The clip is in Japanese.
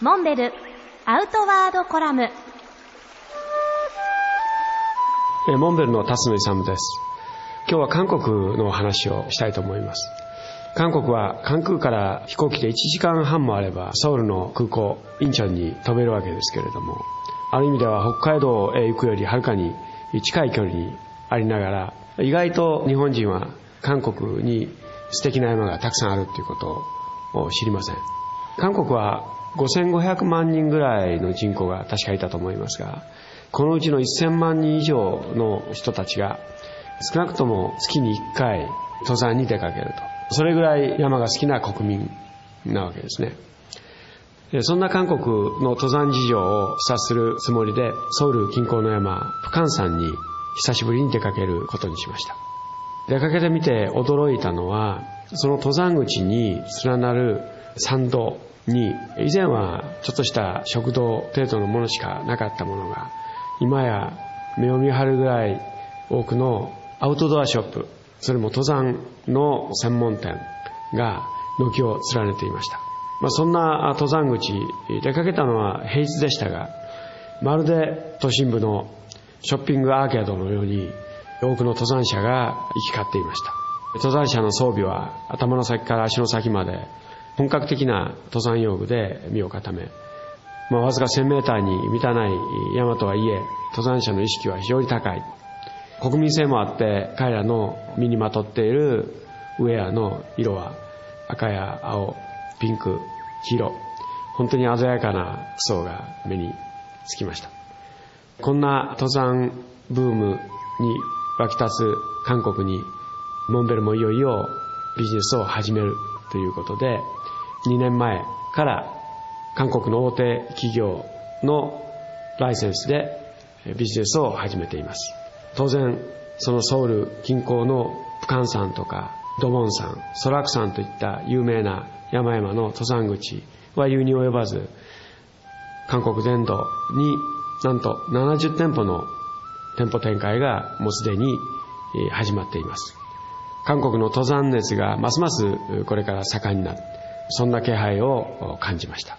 モンベルアウトワードコラム。モンベルの辰野勇です。今日は韓国の話をしたいと思います。韓国は関空から飛行機で1時間半もあればソウルの空港インチョンに飛べるわけですけれどもある意味では北海道へ行くよりはるかに近い距離にありながら意外と日本人は韓国に素敵な山がたくさんあるということを知りません。韓国は5500万人ぐらいの人口が確かいたと思いますがこのうちの1000万人以上の人たちが少なくとも月に1回登山に出かけると。それぐらい山が好きな国民なわけですね。そんな韓国の登山事情を察するつもりでソウル近郊の山プカン山に久しぶりに出かけることにしました。出かけてみて驚いたのはその登山口に連なる山道。に以前はちょっとした食堂程度のものしかなかったものが今や目を見張るぐらい多くのアウトドアショップそれも登山の専門店が軒を連ねていました、まあ、そんな登山口出かけたのは平日でしたがまるで都心部のショッピングアーケードのように多くの登山者が行き交っていました。登山者の装備は頭の先から足の先まで本格的な登山用具で身を固め、まあ、わずか1000メーターに満たない山とはいえ登山者の意識は非常に高い。国民性もあって彼らの身にまとっているウェアの色は赤や青ピンク黄色。本当に鮮やかな層が目につきました。こんな登山ブームに沸き立つ韓国にモンベルもいよいよビジネスを始める。ということで2年前から韓国の大手企業のライセンスでビジネスを始めています。当然そのソウル近郊のプカン山とかドモン山ソラク山といった有名な山々の登山口は言うに及ばず韓国全土になんと70店舗の店舗展開がもうすでに始まっています。韓国の登山熱がますますこれから盛んになる。そんな気配を感じました。